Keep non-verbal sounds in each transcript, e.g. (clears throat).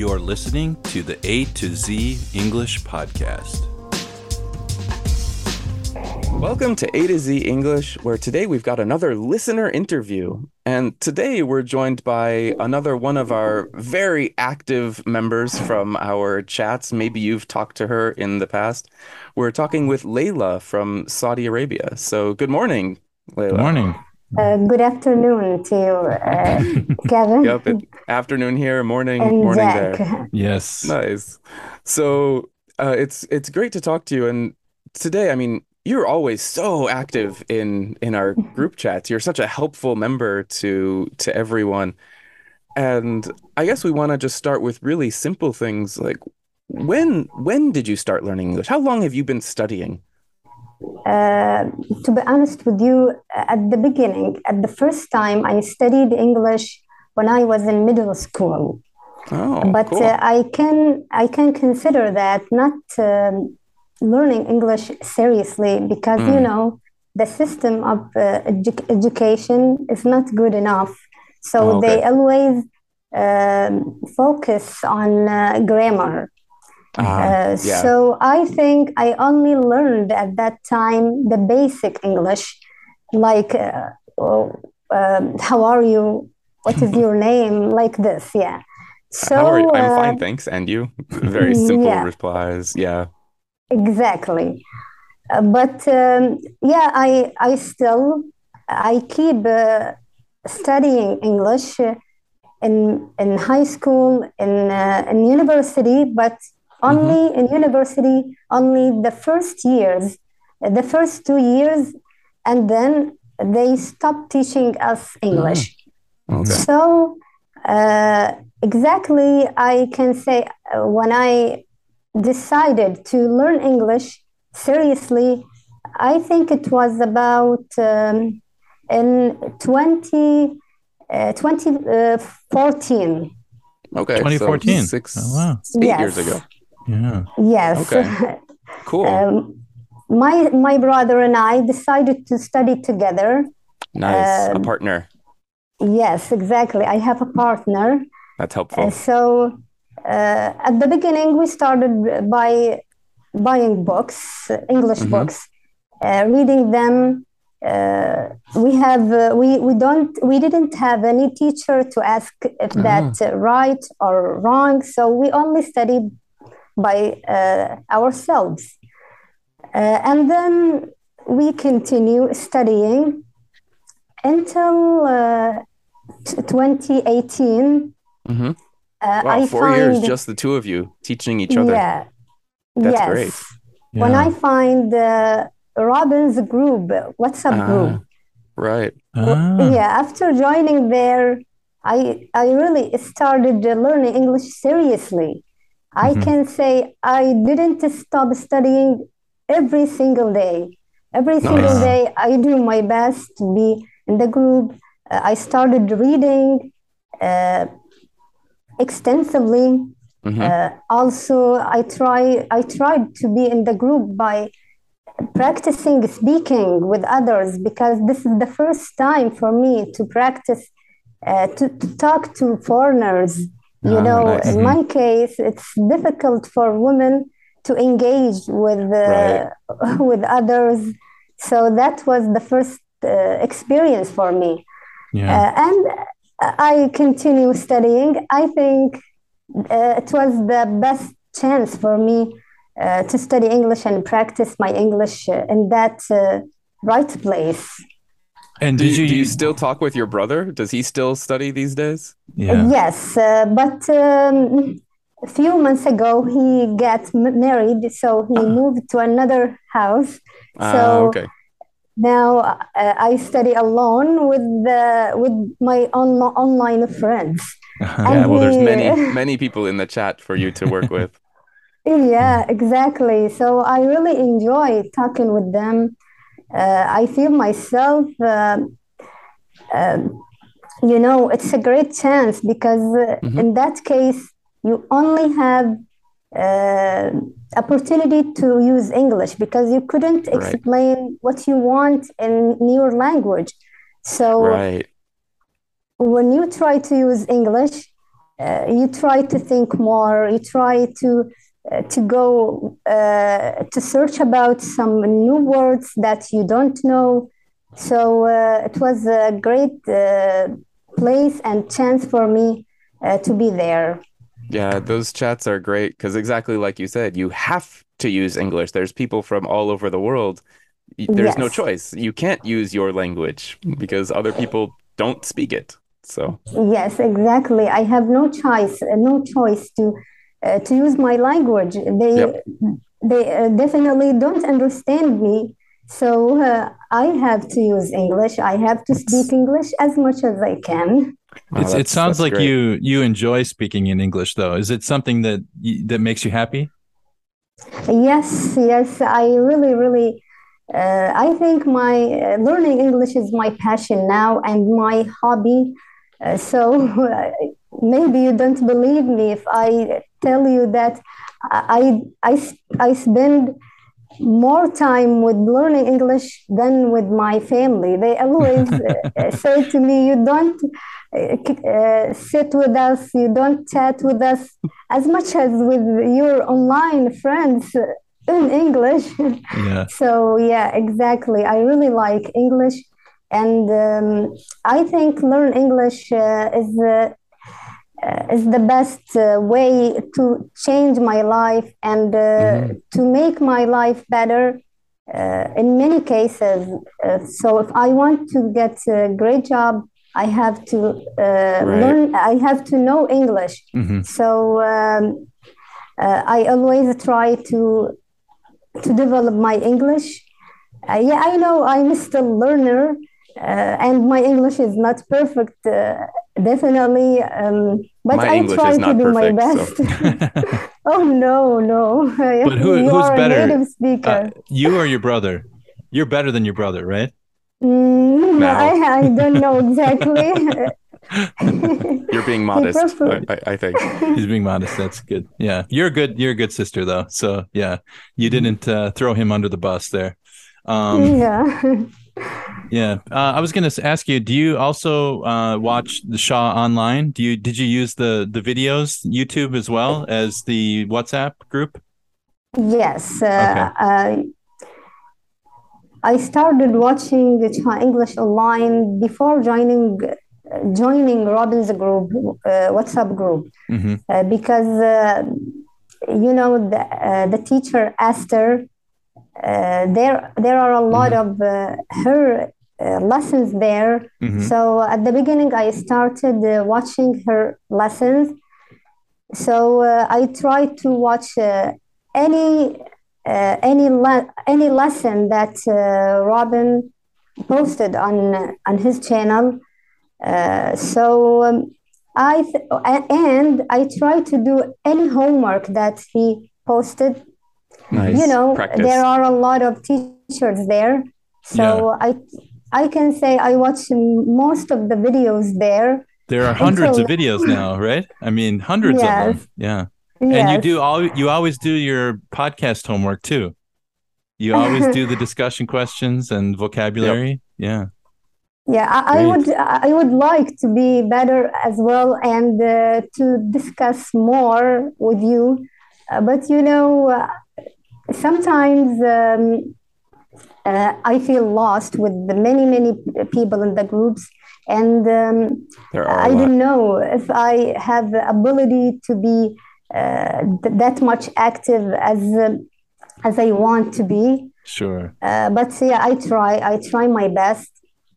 You're listening to the A to Z English Podcast. Welcome to A to Z English, where today we've got another listener interview. And today we're joined by another one of our very active members from our chats. Maybe you've talked to her in the past. We're talking with Layla from Saudi Arabia. So good morning, Layla. Good morning. Uh, good afternoon to you, uh, (laughs) Kevin. Yep, it, afternoon here, morning, and morning Jack. there. Yes. Nice. So uh, it's it's great to talk to you. And today, I mean, you're always so active in in our (laughs) group chats. You're such a helpful member to to everyone. And I guess we want to just start with really simple things like when when did you start learning English? How long have you been studying? Uh, to be honest with you, at the beginning, at the first time, I studied English when I was in middle school. Oh, but cool. uh, I can I can consider that not um, learning English seriously because you Mm. know the system of uh, edu- education is not good enough. So Oh, they always um, focus on uh, grammar. Ah, Uh, yeah. So I think I only learned at that time the basic English, like uh, um, how are you? What is (laughs) your name? Like this, yeah. So How are you? I'm uh, fine, thanks. And you? Very simple yeah. replies. Yeah. Exactly. Uh, but um, yeah, I I still I keep uh, studying English uh, in in high school in uh, in university, but only in university only the first years, uh, the first two years, and then they stopped teaching us English. Okay. So uh, exactly, I can say uh, when I decided to learn English seriously, I think it was about um, in 20, uh, 2014. Okay. so 2014. six, Oh, wow. eight Yes. years ago. Yeah. Yes. Okay. Cool. (laughs) um, my, my brother and I decided to study together. nice. a um, partner. Yes, exactly. I have a partner. That's Uh, helpful. so uh, at the beginning, we started by buying books, English Mhm. books, uh, reading them. Uh, we have uh, we we don't we didn't have any teacher to ask if Ah. that's uh, right or wrong. So we only studied by uh, ourselves, uh, and then we continue studying until uh, t- 2018. hmm Uh, Wow, I four years, just the two of you teaching each other. Yeah. That's yes. great. When Yeah. I find uh, Robin's group, WhatsApp Ah, group, Right. Ah. yeah, after joining there, I I really started uh, learning English seriously. I Mhm. can say I didn't stop studying every single day. Every single day, I do my best to be in the group. Uh, I started reading uh, extensively. Mhm. Uh, also, I try I tried to be in the group by practicing speaking with others because this is the first time for me to practice uh, to, to talk to foreigners. You Ah, know, nice. in my case, it's difficult for women to engage with uh, (laughs) with others. So that was the first uh, experience for me. Yeah. Uh, and I continue studying. I think uh, it was the best chance for me uh, to study English and practice my English uh, in that uh, right place. And Do did you, you, do you still talk with your brother? Does he still study these days? Yeah. Yes, uh, but um, a few months ago he got m- married, so he (clears throat) moved to another house. Ah, So okay. now uh, I study alone with the with my on- online friends. (laughs) Yeah, well, there's many, (laughs) many people in the chat for you to work with. (laughs) Yeah, exactly. So I really enjoy talking with them. Uh, I feel myself, um um, you know, it's a great chance because uh, Mhm. in that case, you only have uh, opportunity to use English because you couldn't Right. explain what you want in your language. So Right. when you try to use English, uh, you try to think more. You try to uh, to go uh, to search about some new words that you don't know. So uh, it was a great uh, place and chance for me uh, to be there. Yeah, those chats are great because exactly like you said, you have to use English. There's people from all over the world. There's no choice. You can't use your language because other people don't speak it. So, Yes, exactly. I have no choice, no choice to uh, to use my language. They Yep. they uh, definitely don't understand me, so uh, I have to use English. I have to speak English as much as I can. oh, It's, it sounds like great. you you enjoy speaking in English, though. Is it something that that makes you happy? Yes, yes, I really, really. Uh, I think my uh, learning English is my passion now and my hobby. Uh, so uh, (laughs) maybe you don't believe me if I tell you that I, I, I spend more time with learning English than with my family. They always uh, (laughs) say to me, You don't uh, uh, sit with us, you don't chat with us as much as with your online friends in English. Yeah. (laughs) So yeah, exactly. I really like English, and um, I think learn English uh, is uh, uh, is the best uh, way to change my life and uh, Mhm. to make my life better. Uh, in many cases, uh, so if I want to get a great job, I have to uh, learn. I have to know English. hmm So um, uh, I always try to to develop my English. Uh, yeah, I know I'm still learner, uh, and my English is not perfect, uh, definitely. Um, but My I English try to do my perfect, so- best. (laughs) (laughs) oh no, no! But who- you who's are better? a native speaker. Uh, you or your brother? You're better than your brother, right? Mm, No. I, I don't know exactly. (laughs) You're being modest, I, I, I think. He's being modest. That's good. Yeah, you're a good. You're a good sister, though. So yeah, you didn't uh, throw him under the bus there. Um, yeah. Yeah, uh, I was going to ask you. Do you also uh, watch the Shaw online? Do you did you use the the videos YouTube as well as the WhatsApp group? Yes, uh, Okay. I, I started watching the Chi- English online before joining joining Robin's group, uh, WhatsApp group, hmm uh, because uh, you know the uh, the teacher Esther. Uh, there there are a lot of uh, her uh, lessons there. hmm So at the beginning, I started uh, watching her lessons. So uh, I tried to watch uh, any uh, any le- any lesson that uh, Robin posted on on his channel. Uh, so um, I th- and I tried to do any homework that he posted. Nice. You know, Practice. there are a lot of teachers there. So I I can say I watch most of the videos there. There are hundreds of videos now, (laughs) right? I mean, hundreds of them. Yeah. And you do all you always do your podcast homework too. You always do the (laughs) discussion questions and vocabulary. Yeah. Yeah, I, I would I would like to be better as well and uh, to discuss more with you. Uh, but you know, uh, sometimes um, uh, I feel lost with the many many people in the groups, and um, I don't know if I have the ability to be uh, th- that much active as uh, as I want to be. Sure. Uh, but yeah, I try. I try my best.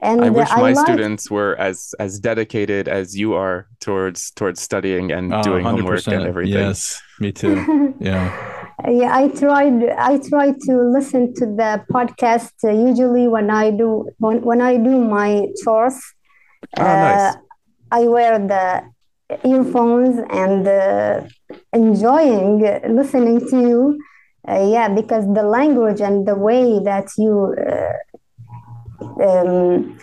And I wish I my like... students were as as dedicated as you are towards towards studying and oh, doing 100%. homework and everything. Yes, me too. (laughs) Yeah. Yeah, I tried. I try to listen to the podcast uh, usually when I do when, when I do my chores. Oh, nice. Uh, I wear the earphones and uh, enjoying listening to you. Uh, yeah, because the language and the way that you uh, um,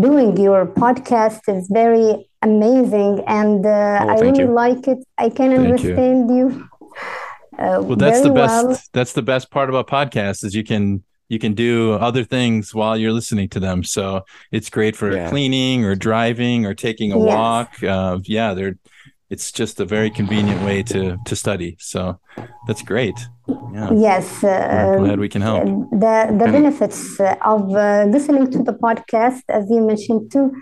doing your podcast is very amazing, and uh, oh, I really you. like it. I can thank understand you. you uh, well, that's the best. Well. That's the best part about podcasts is you can you can do other things while you're listening to them. So it's great for yeah. cleaning or driving or taking a yes. walk. Uh, yeah, they're it's just a very convenient way to to study. So that's great. Yeah. Yes. Uh, glad we can help. The the benefits of uh, listening to the podcast, as you mentioned too,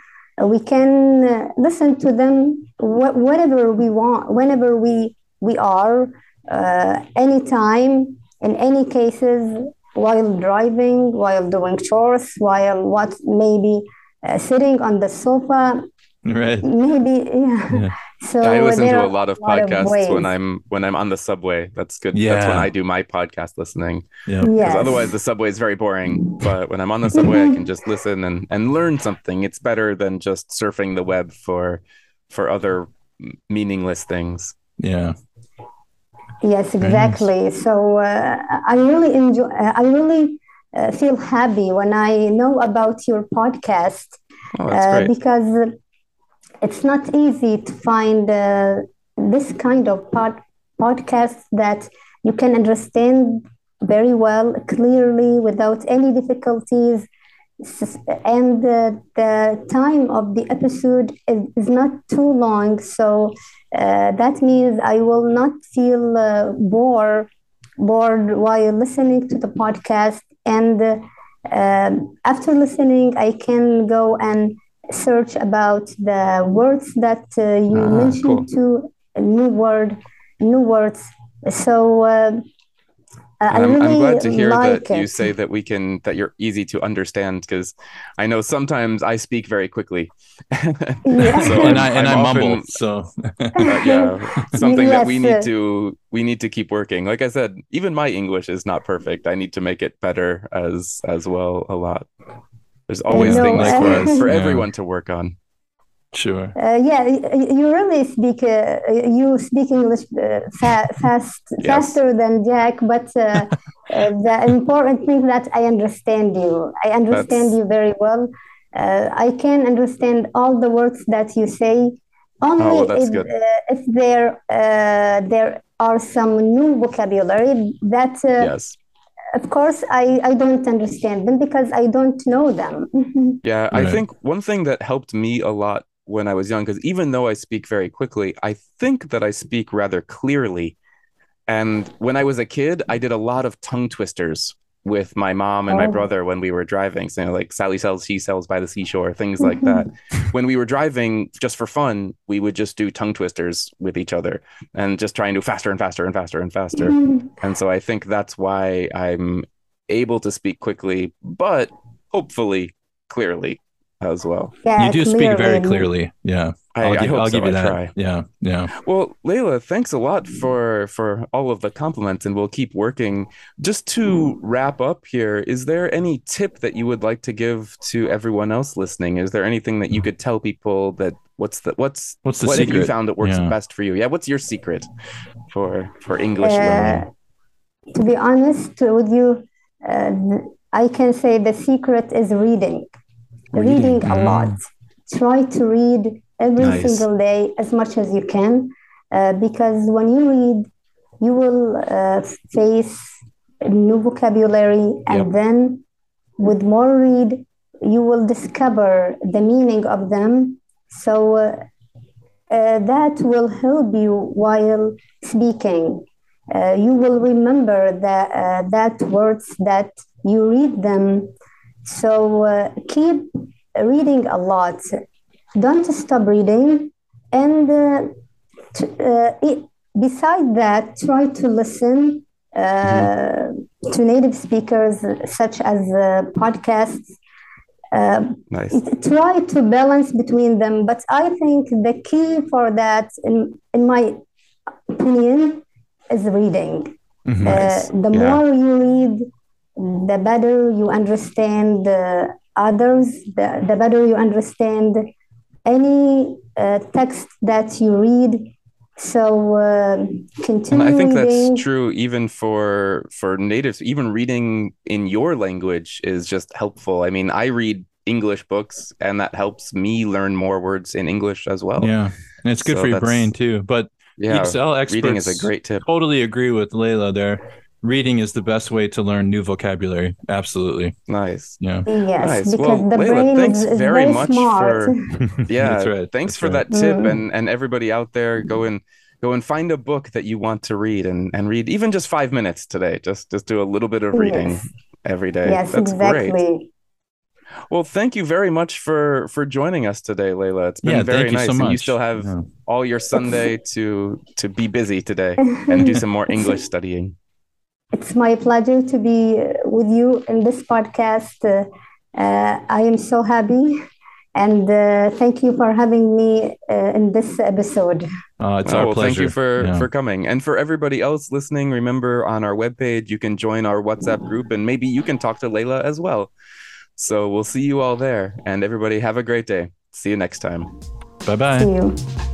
uh, we can uh, listen to them wh- whatever we want, whenever we we are, uh, anytime, in any cases, while driving, while doing chores, while what maybe uh, sitting on the sofa. Right. Maybe (laughs) yeah. yeah so I listen to a lot of lot podcasts of when I'm when I'm on the subway. That's good. Yeah. That's when I do my podcast listening. Yeah. Because yes. otherwise the subway is very boring. But when I'm on the (laughs) subway, I can just listen and and learn something. It's better than just surfing the web for for other meaningless things. Yeah. Yes, exactly. Nice. So uh, I really enjoy. I really uh, feel happy when I know about your podcast oh, uh, because it's not easy to find uh, this kind of pod- podcast that you can understand very well, clearly, without any difficulties. And uh, the time of the episode is, is not too long. So uh, that means I will not feel uh, bored, bored while listening to the podcast. And uh, after listening, I can go and search about the words that uh, you ah, mentioned cool. to new word, new words. So uh, I am really glad to hear like that it. you say that we can that you're easy to understand because I know sometimes I speak very quickly. (laughs) yeah. so and I and I'm i mumble. So (laughs) uh, yeah, (laughs) something yes. that we need to we need to keep working. Like I said, even my English is not perfect. I need to make it better as as well a lot. There's always things for, for yeah. everyone to work on. Sure. Uh, yeah, you really speak. Uh, you speak English uh, fa- fast, yes. faster than Jack. But uh, (laughs) uh, the important thing that I understand you. I understand That's... you very well. Uh, I can understand all the words that you say. Only oh, if, if, there there are some new vocabulary that yes of course I, I don't understand them because i don't know them (laughs) yeah i think one thing that helped me a lot when i was young because even though i speak very quickly i think that i speak rather clearly and when i was a kid i did a lot of tongue twisters with my mom and oh. my brother when we were driving. So, you know, like Sally sells, she sells by the seashore, things like mm-hmm. that. when we were driving just for fun, we would just do tongue twisters with each other and just try and do faster and faster and faster and faster. Mm-hmm. and so I think that's why I'm able to speak quickly, but hopefully clearly as well. Yeah, you do clearly. speak very clearly. Yeah. I, I'll, give, I I'll so. give, you that. Try. Yeah, yeah. Well, Layla, thanks a lot for for all of the compliments, and we'll keep working. Just to wrap up here, is there any tip that you would like to give to everyone else listening? Is there anything that you could tell people that what's the what's what's the what secret? have you found that works yeah. best for you? Yeah, what's your secret for for English uh, learning? To be honest with you, uh, I can say the secret is reading, reading, reading a mm. lot. Try to read every nice. single day as much as you can uh, because when you read you will uh, face new vocabulary and yep. then with more read you will discover the meaning of them so uh, uh that will help you while speaking uh, you will remember that uh, that words that you read them so keep reading a lot. Don't stop reading. And uh, uh, it, beside that, try to listen uh, mm-hmm. to native speakers, such as uh, podcasts. Uh, nice. Try to balance between them. But I think the key for that, in, in my opinion, is reading. Mm-hmm. Nice. the yeah. more you read, the better you understand others, the, the better you understand any uh, text that you read. So uh, continue. I think reading. that's true even for for natives. Even reading in your language is just helpful. I mean, I read English books, and that helps me learn more words in English as well. Yeah, and it's good so for your brain too. But yeah, Excel experts reading is a great tip. Totally agree with Layla there reading is the best way to learn new vocabulary. Absolutely. Nice. Yeah. Yes, nice. because well, the Layla, brain thanks is, is very, very much smart. for (laughs) yeah. (laughs) That's right. Thanks That's for right. that tip, mm. and and everybody out there, go and go and find a book that you want to read, and and read even just five minutes today. Just just do a little bit of reading yes. every day. Yes, That's exactly. Great. Well, thank you very much for for joining us today, Layla. It's been yeah, very nice. So and you still have yeah. all your Sunday to to be busy today and do some more (laughs) English studying. It's my pleasure to be with you in this podcast. Uh, uh, I am so happy. And uh, thank you for having me uh, in this episode. Uh, it's oh, our well, pleasure. Thank you for, yeah. for coming. And for everybody else listening, remember on our webpage, you can join our WhatsApp group and maybe you can talk to Layla as well. So we'll see you all there. And everybody, have a great day. See you next time. Bye bye. See you. You